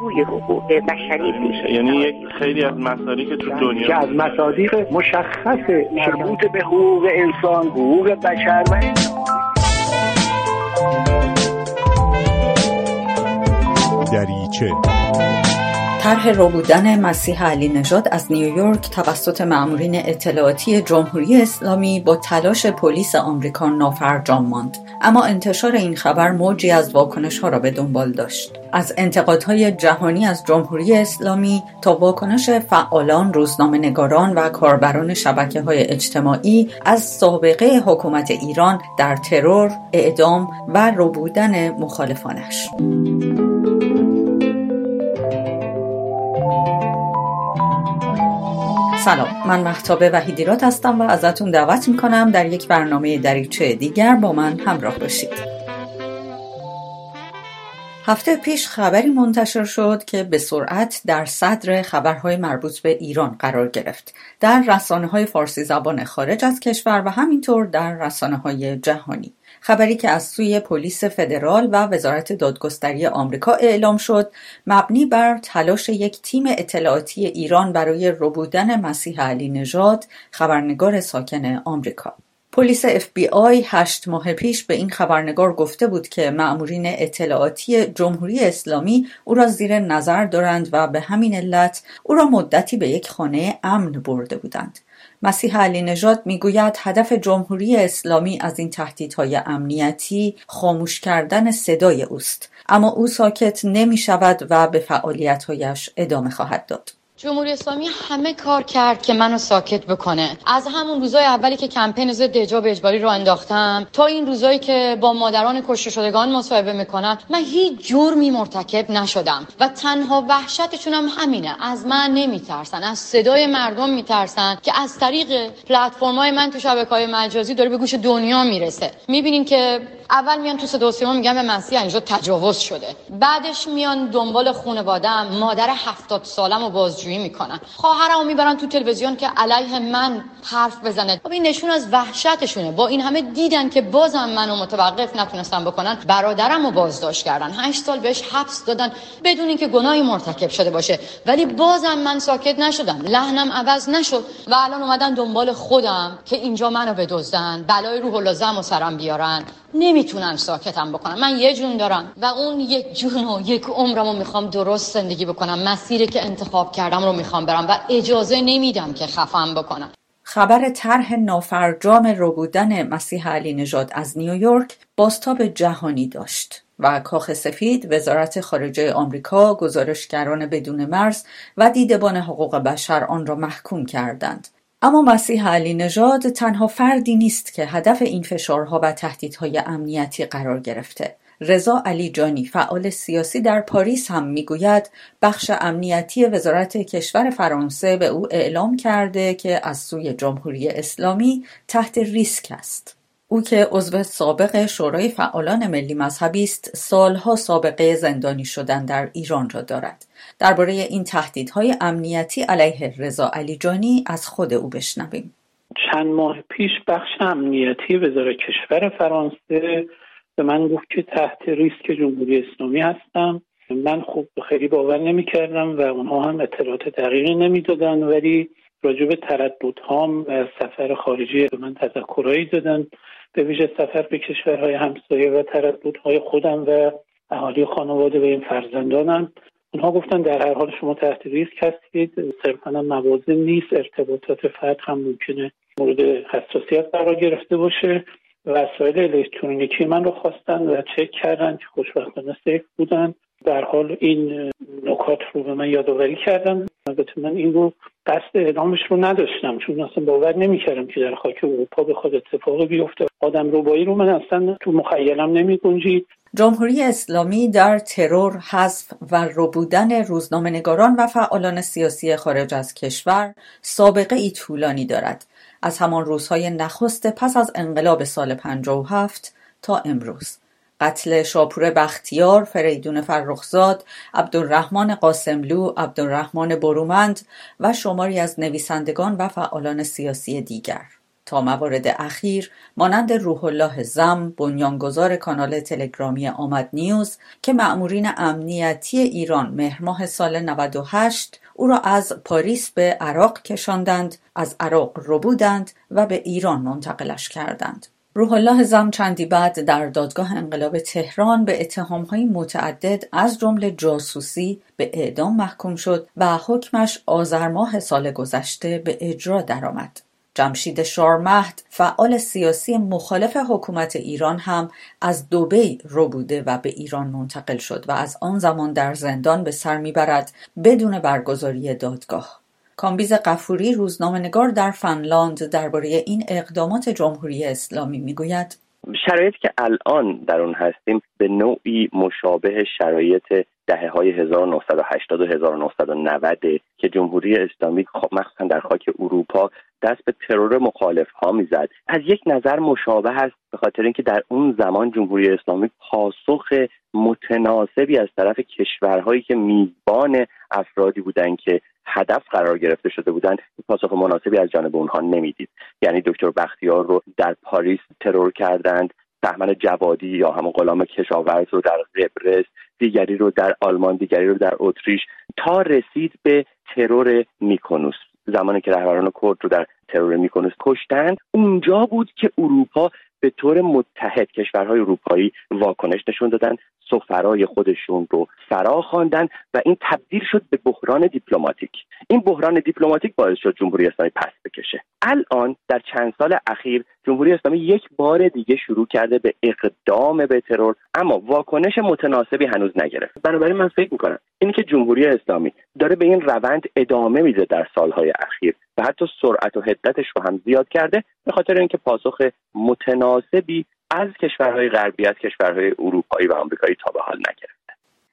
بازگوی حقوق بشری بود یعنی یک خیلی از مصادیق تو دنیا که از مصادیق مشخص مربوط به حقوق انسان حقوق بشر و دریچه. طرح روبودن مسیح علی نژاد از نیویورک توسط مامورین اطلاعاتی جمهوری اسلامی با تلاش پلیس آمریکا نافرجام ماند. اما انتشار این خبر موجی از واکنش ها را به دنبال داشت. از انتقادهای جهانی از جمهوری اسلامی تا واکنش فعالان روزنامه نگاران و کاربران شبکه های اجتماعی از سابقه حکومت ایران در ترور، اعدام و روبودن مخالفانش. سلام من محتاب وحیدیرات هستم و ازتون دعوت می‌کنم در یک برنامه دریچه دیگر با من همراه باشید. هفته پیش خبری منتشر شد که به سرعت در صدر خبرهای مربوط به ایران قرار گرفت. در رسانه های فارسی زبان خارج از کشور و همینطور در رسانه های جهانی. خبری که از سوی پلیس فدرال و وزارت دادگستری آمریکا اعلام شد مبنی بر تلاش یک تیم اطلاعاتی ایران برای ربودن مسیح علی نژاد خبرنگار ساکن آمریکا. پلیس اف بی آی هشت ماه پیش به این خبرنگار گفته بود که مأمورین اطلاعاتی جمهوری اسلامی او را زیر نظر دارند و به همین علت او را مدتی به یک خانه امن برده بودند. مسیح علی نژاد می‌گوید هدف جمهوری اسلامی از این تهدیدهای امنیتی خاموش کردن صدای اوست اما او ساکت نمی شود و به فعالیتهایش ادامه خواهد داد. جمهوری اسلامی همه کار کرد که منو ساکت بکنه. از همون روزای اولی که کمپین ضد حجاب اجباری رو انداختم تا این روزایی که با مادران کشته شدگان مصاحبه می‌کنم من هیچ جرمی مرتکب نشدم و تنها وحشتشون هم همینه. از من نمیترسن از صدای مردم میترسن که از طریق پلتفرم‌های من تو شبکه‌های مجازی داره به گوش دنیا می‌رسه. می‌بینین که اول میان تو صدا سیما میگن به مسیح اینجا تجاوز شده. بعدش میان دنبال خانواده‌ام مادر هفتاد سالم رو بازجویی می‌کنن. خواهرمو می‌برن تو تلویزیون که علیه من حرف بزنه. خب این نشون از وحشتشونه. با این همه دیدن که بازم منو متوقف نتونستن بکنن برادرم رو بازداشت کردن. هشت سال بهش حبس دادن بدون اینکه گناهی مرتکب شده باشه. ولی بازم من ساکت نشدم. لحنم عوض نشد و الان اومدن دنبال خودم که اینجا منو بدزدن بلای روح و سرم بیارن. نمی‌تونن ساکتم بکنم. من یه جون دارم و اون یک جون و یک عمرم رو می‌خوام درست زندگی بکنم. مسیری که انتخاب کردم رو می‌خوام برم و اجازه نمیدم که خفم بکنم. خبر طرح نافرجام ربودن مسیح علی نژاد از نیویورک باستاب جهانی داشت و کاخ سفید وزارت خارجه آمریکا گزارشگران بدون مرز و دیدبان حقوق بشر آن را محکوم کردند. اما مسیح علی نژاد تنها فردی نیست که هدف این فشارها و تهدیدهای امنیتی قرار گرفته. رضا علی جانی فعال سیاسی در پاریس هم می‌گوید بخش امنیتی وزارت کشور فرانسه به او اعلام کرده که از سوی جمهوری اسلامی تحت ریسک است. او که عضو سابق شورای فعالان ملی مذهبی است سالها سابقه زندانی شدن در ایران را دارد درباره این تهدیدهای امنیتی علیه رضا علیجانی از خود او بشنویم. چند ماه پیش بخش امنیتی وزارت کشور فرانسه به من گفت که تحت ریسک جمهوری اسلامی هستم. من خوب خیلی باور نمی کردم و اونها هم اطلاعات دقیقی نمی‌دادن ولی راجع به ترددهام و سفر خارجی به من تذکرهایی دادن. به ویژه سفر به کشورهای همسایه و ترددهای خودم و اهالی خانواده و این فرزندانم. اونها گفتن در هر حال شما تحت ریسک هستید صرفا موازه نیست ارتباطات فرد هم ممکنه مورد حساسیت قرار گرفته باشه. وسایل الکترونیکی من رو خواستن و چک کردن که خوشبختانه سیف بودن. در حال این نکات رو به من یادآوری کردن. البته من این رو قصد اعلامش رو نداشتم چون اصلا باور نمی‌کردم که در خاک اروپا بخواد اتفاقی بیفته. آدم روبایی رو من اصلا تو مخیلم نمی گنجید جمهوری اسلامی در ترور حذف و ربودن روزنامهنگاران و فعالان سیاسی خارج از کشور سابقه ای طولانی دارد. از همان روزهای نخست پس از انقلاب سال 57 تا امروز. قتل شاپور بختیار، فریدون فرخزاد، عبدالرحمن قاسملو، عبدالرحمن برومند و شماری از نویسندگان و فعالان سیاسی دیگر. تا موارد اخیر مانند روح الله زم بنیانگذار کانال تلگرامی آمد نیوز که مأمورین امنیتی ایران مهر ماه سال 98 او را از پاریس به عراق کشاندند از عراق ربودند و به ایران منتقلش کردند روح الله زم چندی بعد در دادگاه انقلاب تهران به اتهامهای متعدد از جمله جاسوسی به اعدام محکوم شد و حکمش آذر ماه سال گذشته به اجرا درآمد. جمشید شارمهد فعال سیاسی مخالف حکومت ایران هم از دوبی بوده و به ایران منتقل شد و از آن زمان در زندان به سر می‌برد بدون برگزاری دادگاه. کامبیز قفوری روزنامهنگار در فنلاند درباره این اقدامات جمهوری اسلامی می‌گوید شرایطی که الان در اون هستیم به نوعی مشابه شرایط دهه های 1980 و 1990 که جمهوری اسلامی مخصوصا در خاک اروپا دست به ترور مخالف ها می‌زد. از یک نظر مشابه است به خاطر اینکه در اون زمان جمهوری اسلامی پاسخ متناسبی از طرف کشورهایی که میزبان افرادی بودند که هدف قرار گرفته شده بودند پاسخ مناسبی از جانب اونها نمی‌دید. یعنی دکتر بختیار رو در پاریس ترور کردند بهمن جوادی یا همون غلام کشاورز رو در قبرس دیگری رو در آلمان دیگری رو در اتریش تا رسید به ترور میکنوس. زمانی که رهبران کرد رو در ترور میکنوس کشتند اونجا بود که اروپا به طور متحد کشورهای اروپایی واکنش نشون دادن. سفرای خودشون رو فرا خواندن و این تبدیل شد به بحران دیپلماتیک. این بحران دیپلماتیک باعث شد جمهوری اسلامی پس بکشه. الان در چند سال اخیر جمهوری اسلامی یک بار دیگه شروع کرده به اقدام به ترور اما واکنش متناسبی هنوز نگرفت. بنابراین من فکر می‌کنم اینی که جمهوری اسلامی داره به این روند ادامه میده در سالهای اخیر و حتی سرعت و حدتش رو هم زیاد کرده به خاطر اینکه پاسخ متناسبی از کشورهای غربی از کشورهای اروپایی و آمریکایی تا به حال نگرفته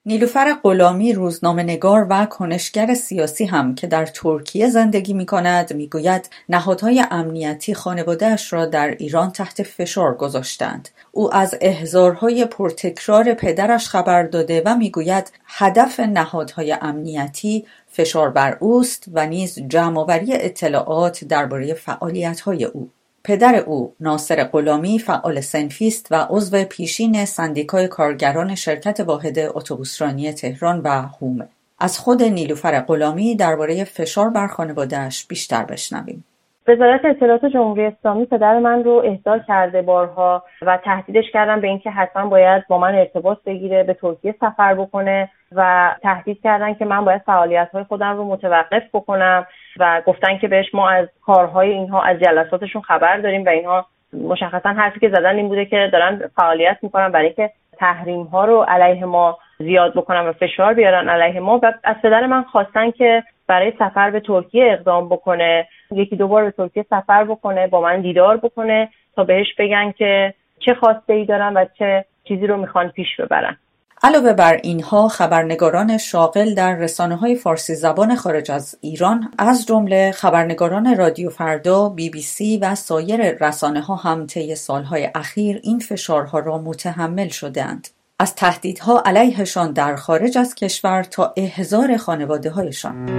نیلوفر غلامی روزنامه نگار و کنشگر سیاسی هم که در ترکیه زندگی می کند می گوید نهادهای امنیتی خانوادهش را در ایران تحت فشار گذاشتند. او از احزارهای پرتکرار پدرش خبر داده و می گوید هدف نهادهای امنیتی فشار بر اوست و نیز جمعآوری اطلاعات درباره فعالیت‌های او. پدر او ناصر غلامی فعال سنفیست و عضو پیشین سندیکای کارگران شرکت واحد اتوبوسرانی تهران و هومه از خود نیلوفر غلامی درباره فشار بر خانوادهش بیشتر بشنویم. وزارت اطلاعات جمهوری اسلامی پدر من رو احضار کرده بارها و تهدیدش کردن به اینکه حتما باید با من ارتباط بگیره به ترکیه سفر بکنه. و تهدید کردن که من باید فعالیت های خودم رو متوقف بکنم و گفتن که بهش ما از کارهای اینها از جلساتشون خبر داریم و اینها مشخصا حرفی که زدن این بوده که دارن فعالیت می‌کنن برای اینکه تحریم ها رو علیه ما زیاد بکنن و فشار بیارن علیه ما. و از پدر من خواستن که برای سفر به ترکیه اقدام بکنه یکی دو بار به ترکیه سفر بکنه با من دیدار بکنه تا بهش بگن که چه خواسته ای دارن و چه چیزی رو می‌خوان پیش ببرن. علاوه بر اینها خبرنگاران شاغل در رسانه های فارسی زبان خارج از ایران از جمله خبرنگاران رادیو فردا، بی بی سی و سایر رسانه ها هم طی سالهای اخیر این فشارها را متحمل شدند. از تهدیدها علیهشان در خارج از کشور تا احضار خانواده هایشان.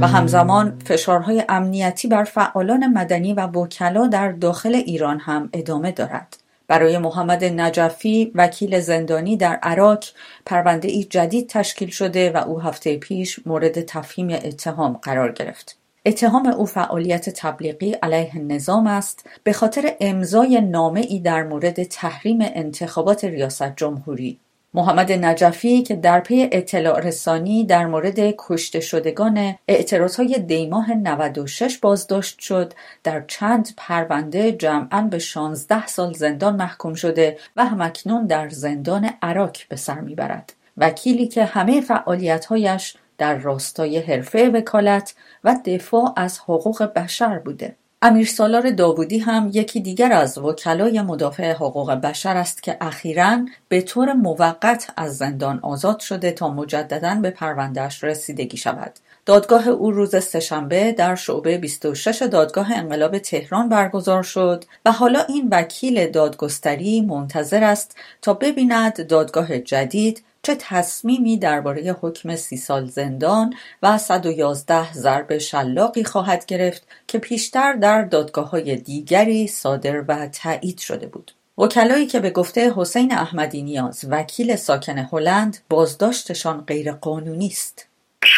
و همزمان فشارهای امنیتی بر فعالان مدنی و وکلا در داخل ایران هم ادامه دارد. برای محمد نجفی وکیل زندانی در عراق پرونده ای جدید تشکیل شده و او هفته پیش مورد تفهیم اتهام قرار گرفت. اتهام او فعالیت تبلیغی علیه نظام است به خاطر امضای نامه ای در مورد تحریم انتخابات ریاست جمهوری محمد نجفی که در پی اطلاع رسانی در مورد کشته شدگان اعتراضهای دیماه 96 بازداشت شد در چند پرونده جمعا به 16 سال زندان محکوم شده و همکنون در زندان عراق به سر می‌برد. وکیلی که همه فعالیتهایش در راستای حرفه وکالت و دفاع از حقوق بشر بوده. امیر سالار داوودی هم یکی دیگر از وکلای مدافع حقوق بشر است که اخیرا به طور موقت از زندان آزاد شده تا مجددا به پروندهش رسیدگی شود. دادگاه او روز سهشنبه در شعبه 26 دادگاه انقلاب تهران برگزار شد و حالا این وکیل دادگستری منتظر است تا ببیند دادگاه جدید چه تصمیمی درباره حکم سی سال زندان و 111 ضرب شلاقی خواهد گرفت که پیشتر در دادگاه های دیگری صادر و تایید شده بود. وکلایی که به گفته حسین احمدی نیاز وکیل ساکن هلند بازداشتشان غیرقانونی است.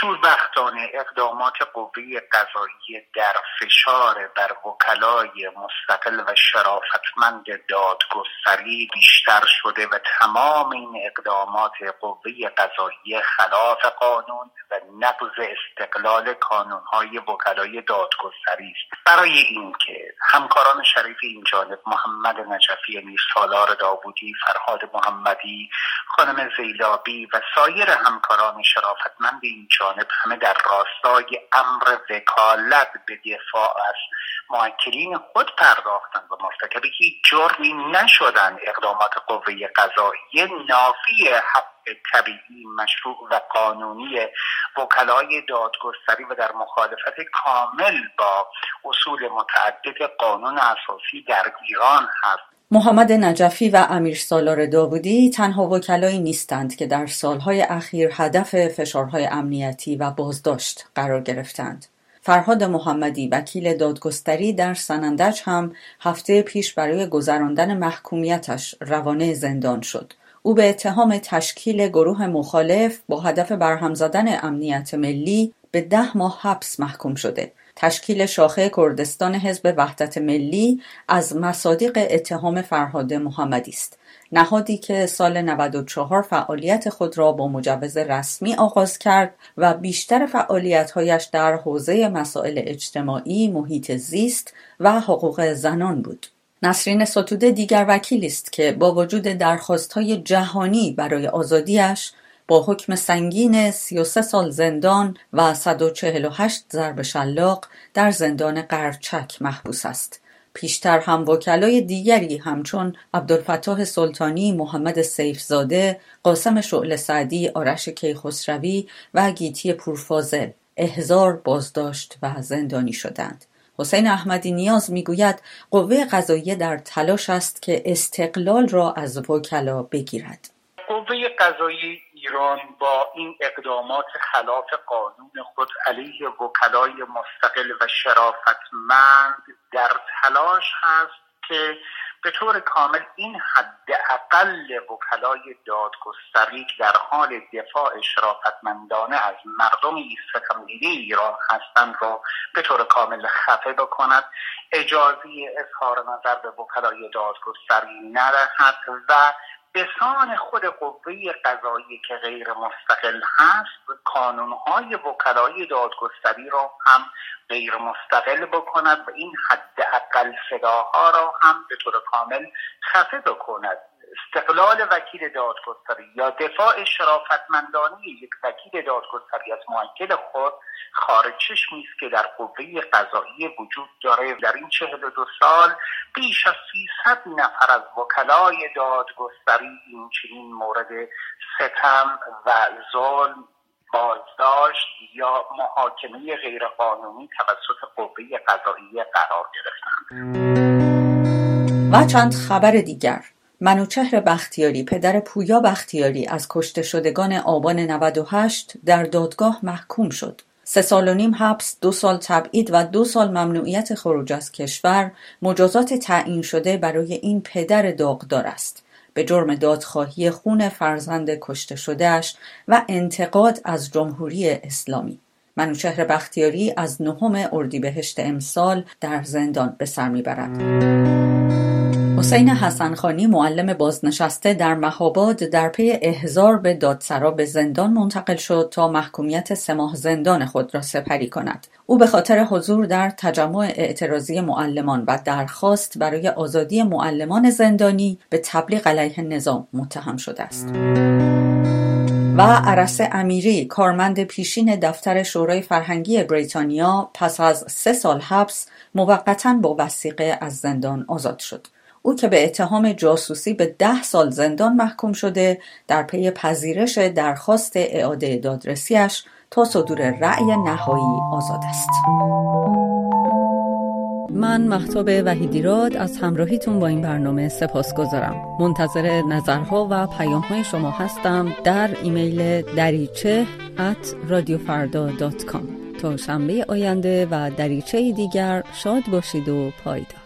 شوربختانه اقدامات قوه قضایی در فشار بر وکلای مستقل و شرافتمند دادگستری بیشتر شده و تمام این اقدامات قوه قضایی خلاف قانون و نقض استقلال کانونهای وکلای دادگستری است. برای اینکه همکاران شریف این جانب محمد نجفی میرسالار داوودی فرهاد محمدی خانم زیلابی و سایر همکاران شرافتمند این جانب همه در راستای امر وکالت به دفاع از معکلین خود پرداختند و مرتکب هیچ جرمی نشدن. اقدامات قوه قضایی نافی حق طبیعی مشروع و قانونی وکلای دادگستری و در مخالفت کامل با اصول متعدد قانون اساسی در ایران هست. محمد نجفی و امیر سالار داوودی تنها وکلایی نیستند که در سالهای اخیر هدف فشارهای امنیتی و بازداشت قرار گرفتند. فرهاد محمدی وکیل دادگستری در سنندج هم هفته پیش برای گذراندن محکومیتش روانه زندان شد. او به اتهام تشکیل گروه مخالف با هدف برهم زدن امنیت ملی به ده ماه حبس محکوم شده. تشکیل شاخه کردستان حزب وحدت ملی از مصادیق اتهام فرهاد محمدی است نهادی که سال 94 فعالیت خود را با مجوز رسمی آغاز کرد و بیشتر فعالیتهایش در حوزه مسائل اجتماعی، محیط زیست و حقوق زنان بود. نسرین ستوده دیگر وکیلی است که با وجود درخواستهای جهانی برای آزادیش با حکم سنگین 33 سال زندان و 148 ضرب شلاق در زندان قرچک محبوس است. پیشتر هم وکلای دیگری همچون عبدالفتاح سلطانی، محمد سیفزاده، قاسم شعل سعدی، آرش کیخسروی و گیتی پورفازل احزار بازداشت و زندانی شدند. حسین احمدی نیاز می‌گوید قوه قضاییه در تلاش است که استقلال را از وکلا بگیرد. قوه قضایی ایران با این اقدامات خلاف قانون خود علیه وکلای مستقل و شرافتمند در تلاش هست که به طور کامل این حد اقل وکلای دادگستری در حال دفاع شرافتمندانه از مردم ستمدیده ایران هستند را به طور کامل خفه بکند اجازه اظهار نظر به وکلای دادگستری ندهد و به سان خود قوه قضایی که غیر مستقل هست کانونهای وکلای دادگستری را هم غیر مستقل بکند و این حد اقل صداها را هم به طور کامل خفه بکند. استقلال وکیل دادگستری یا دفاع شرافتمندانه یک وکیل دادگستری از موکل خود خارج چشمی است که در قوه قضایی وجود داره. در این چهل و دو سال بیش از 300 نفر از وکلای دادگستری این چنین مورد ستم و ظلم بازداشت یا محاکمه غیرقانونی توسط قوه قضایی قرار گرفتند. و چند خبر دیگر. منوچهر بختیاری پدر پویا بختیاری از کشته شدگان آبان 98 در دادگاه محکوم شد. سه سال و نیم حبس، دو سال تبعید و دو سال ممنوعیت خروج از کشور مجازات تعیین شده برای این پدر داغدار است. به جرم دادخواهی خون فرزند کشته شدهش و انتقاد از جمهوری اسلامی. منوچهر بختیاری از نهم اردیبهشت امسال در زندان به سر می‌برد. حسین حسنخانی معلم بازنشسته در مهاباد در پی احضار به دادسرا به زندان منتقل شد تا محکومیت سه ماه زندان خود را سپری کند. او به خاطر حضور در تجمع اعتراضی معلمان و درخواست برای آزادی معلمان زندانی به تبلیغ علیه نظام متهم شده است. و عرس امیری کارمند پیشین دفتر شورای فرهنگی بریتانیا پس از سه سال حبس موقتا با وسیقه از زندان آزاد شد. او که به اتهام جاسوسی به ده سال زندان محکوم شده در پی پذیرش درخواست اعاده دادرسیش تا صدور رأی نهایی آزاد است. من محتاب وحیدیراد از همراهیتون با این برنامه سپاس گذارم. منتظر نظرها و پیام های شما هستم در ایمیل دریچه at تا شنبه آینده و دریچه دیگر شاد باشید و پایدار.